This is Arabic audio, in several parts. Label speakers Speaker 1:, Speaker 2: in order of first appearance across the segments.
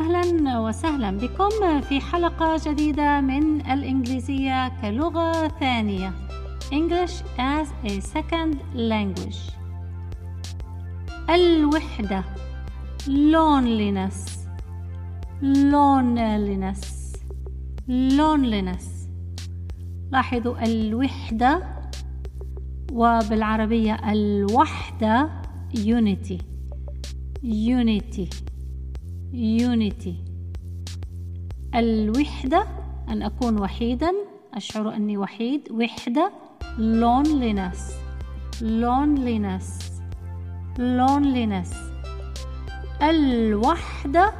Speaker 1: أهلا وسهلا بكم في حلقة جديدة من الإنجليزية كلغة ثانية. English as a second language. الوحدة. Loneliness. Loneliness. Loneliness. لاحظوا الوحدة وبالعربية الوحدة unity. Unity. يونيتي الوحدة أن أكون وحيدا أشعر أني وحيد وحدة loneliness. loneliness. loneliness. الوحدة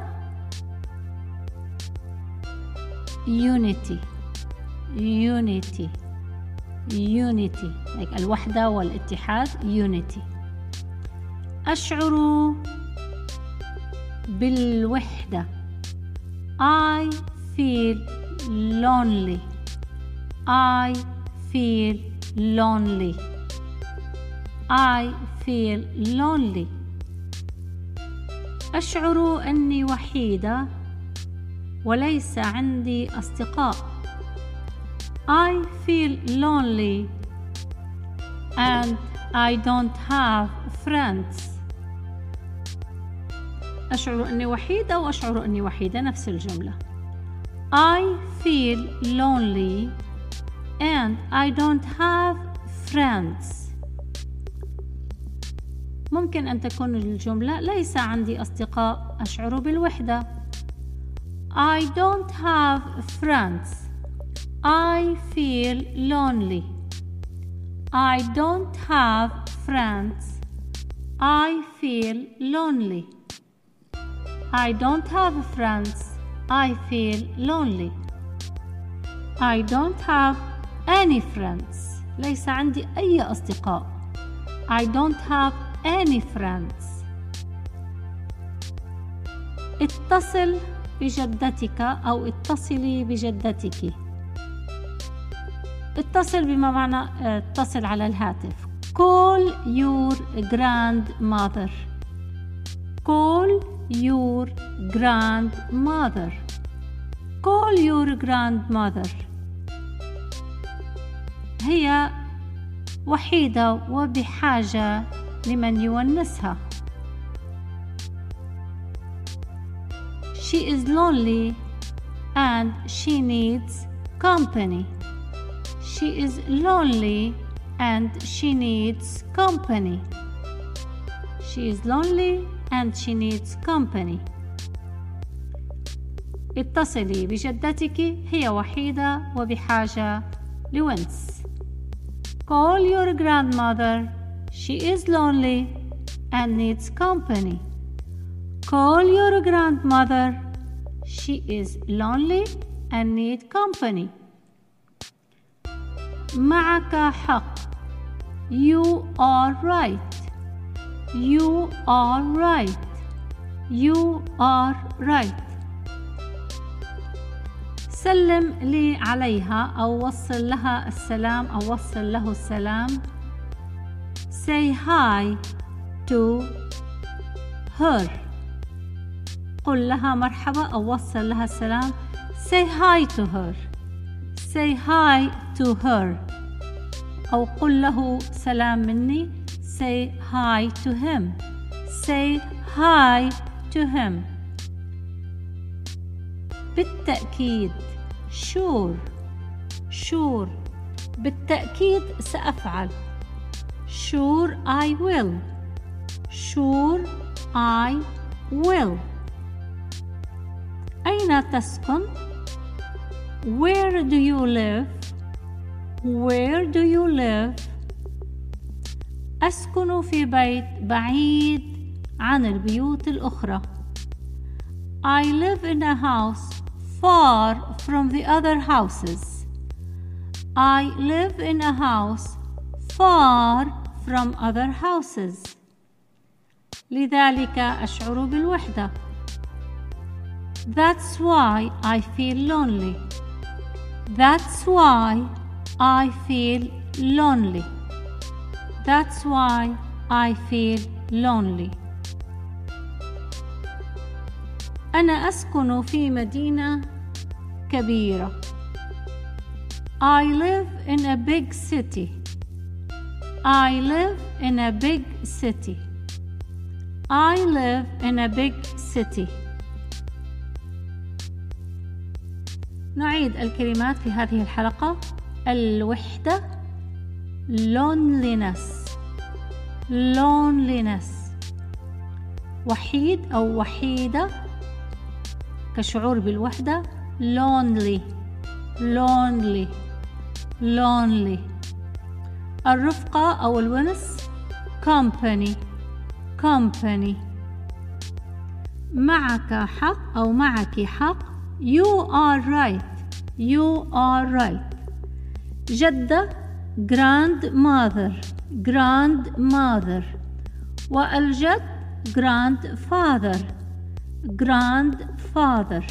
Speaker 1: unity. unity. unity. الوحدة والاتحاد unity. أشعر بالوحدة I feel lonely I feel lonely I feel lonely أشعر أني وحيدة وليس عندي أصدقاء I feel lonely and I don't have friends أشعر أني وحيدة أو أشعر أني وحيدة نفس الجملة I feel lonely and I don't have friends ممكن أن تكون الجملة ليس عندي أصدقاء أشعر بالوحدة I don't have friends I feel lonely I don't have friends I feel lonely I don't have friends I feel lonely I don't have any friends ليس عندي أي أصدقاء I don't have any friends اتصل بجدتك أو اتصلي بجدتك اتصل بما معنى اتصل على الهاتف call your grandmother call your grandmother call your grandmother هي وحيدة وبحاجة لمن يونسها She is lonely and she needs company. She is lonely and she needs company. She is lonely and she needs company. اتصلي بجدتك هي وحيدة وبحاجة لونس. Call your grandmother. She is lonely and needs company. Call your grandmother. She is lonely and needs company. معك حق. You are right. You are right. You are right. سلم لي عليها أو وصل لها السلام أو وصل له السلام. Say hi to her. قل لها مرحبا أو وصل لها السلام. Say hi to her. Say hi to her. أو قل له سلام مني. Say hi to him. Say hi to him. بالتأكيد sure sure بالتأكيد سأفعل sure I will sure I will أين تسكن where do you live where do you live أسكن في بيت بعيد عن البيوت الأخرى I live in a house far from the other houses. I live in a house far from other houses. لذلك أشعر بالوحدة. That's why I feel lonely. That's why I feel lonely. That's why I feel lonely. أنا أسكن في مدينة كبيرة I live in a big city I live in a big city I live in a big city نعيد الكلمات في هذه الحلقة الوحدة loneliness loneliness وحيد أو وحيدة كشعور بالوحدة lonely lonely lonely الرفقة أو الونس company company معك حق أو معك حق you are right you are right جدة grandmother grandmother. وألجد grandfather grandfather.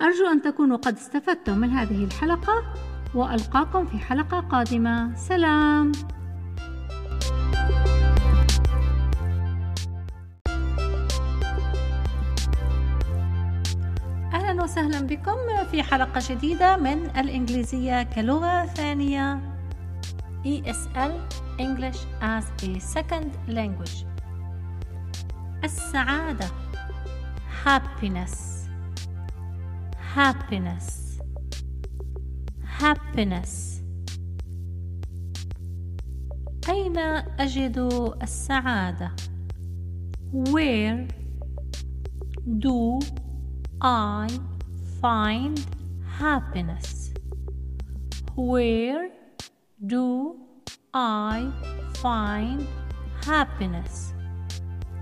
Speaker 1: أرجو أن تكونوا قد استفدتم من هذه الحلقة وألقاكم في حلقة قادمة. سلام. وسهلا بكم في حلقة جديدة من الإنجليزية كلغة ثانية ESL English as a Second Language السعادة happiness happiness happiness أين أجد السعادة where do I find happiness where do I find happiness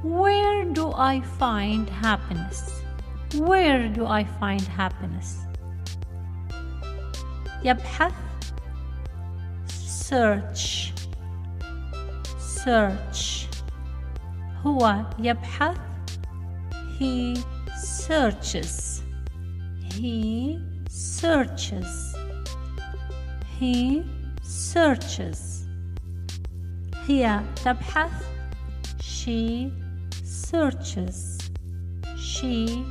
Speaker 1: where do I find happiness where do I find happiness يبحث search search هو يبحث he searches he searches he searches هي تبحث she searches she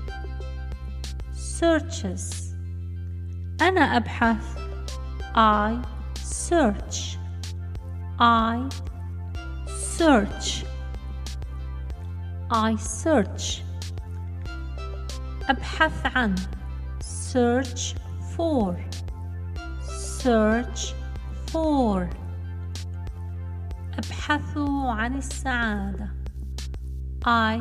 Speaker 1: searches أنا أبحث I search I search I search أبحث عن search for search for أبحث عن السعادة I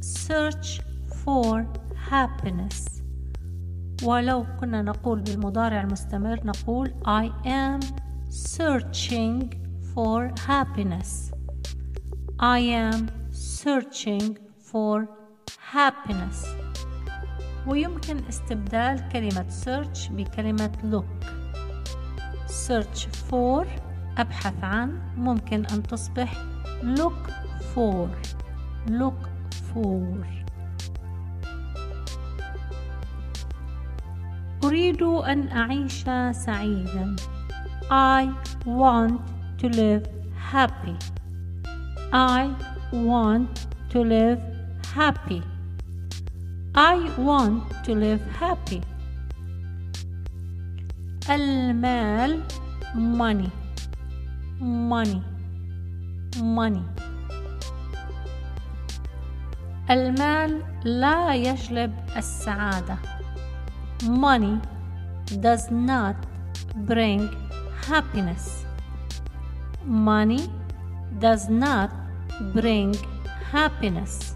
Speaker 1: search for happiness ولو كنا نقول بالمضارع المستمر نقول I am searching for happiness I am searching for happiness ويمكن استبدال كلمة search بكلمة look search for أبحث عن ممكن أن تصبح look for look for أريد أن أعيش سعيدا I want to live happy I want to live happy I want to live happy المال money money money المال لا يجلب السعادة money does not bring happiness money does not bring happiness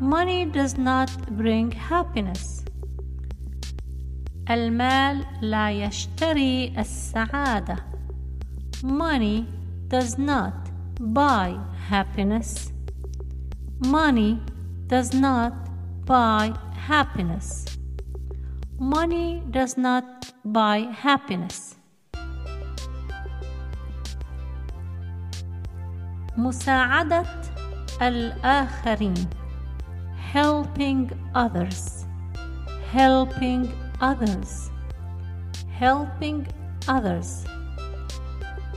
Speaker 1: Money does not bring happiness المال لا يشتري السعادة money does not buy happiness money does not buy happiness money does not buy happiness مساعدة الآخرين helping others helping others helping others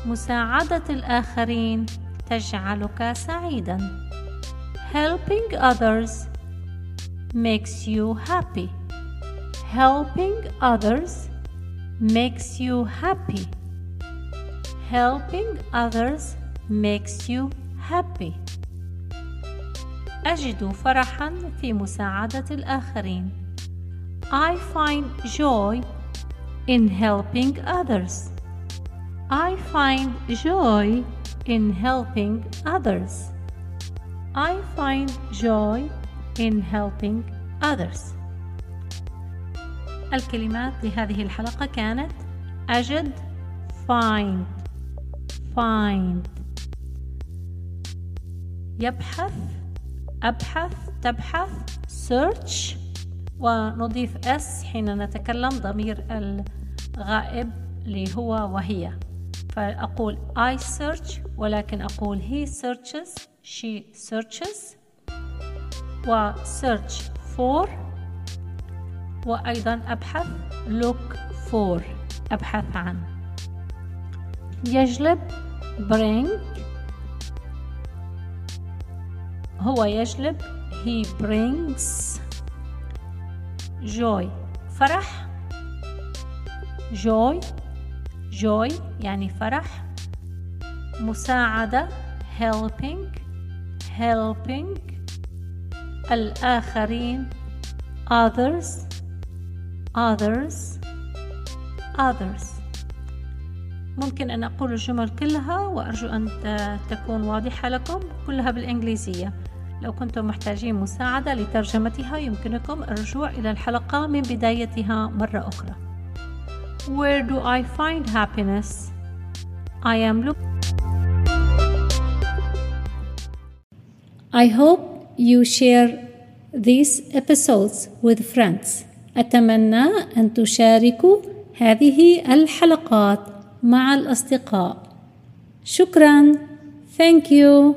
Speaker 1: مساعدة الآخرين تجعلك سعيدا helping others makes you happy helping others makes you happy helping others makes you happy أجد فرحا في مساعدة الآخرين I find joy in helping others I find joy in helping others I find joy in helping others الكلمات لهذه الحلقة كانت أجد find find يبحث أبحث تبحث search ونضيف s حين نتكلم ضمير الغائب اللي هو وهي. فأقول I search ولكن أقول he searches she searches. و search for وأيضا أبحث look for أبحث عن. يجلب bring هو يجلب. He brings joy. فرح. Joy. Joy يعني فرح. مساعدة. Helping. Helping الآخرين. Others. Others. Others. ممكن أن أقول الجمل كلها وأرجو أن تكون واضحة لكم. كلها بالإنجليزية. لو كنتم محتاجين مساعدة لترجمتها يمكنكم الرجوع إلى الحلقة من بدايتها مرة أخرى Where do I find happiness? I am looking I hope you share these episodes with friends. أتمنى أن تشاركوا هذه الحلقات مع الأصدقاء. شكرا. Thank you.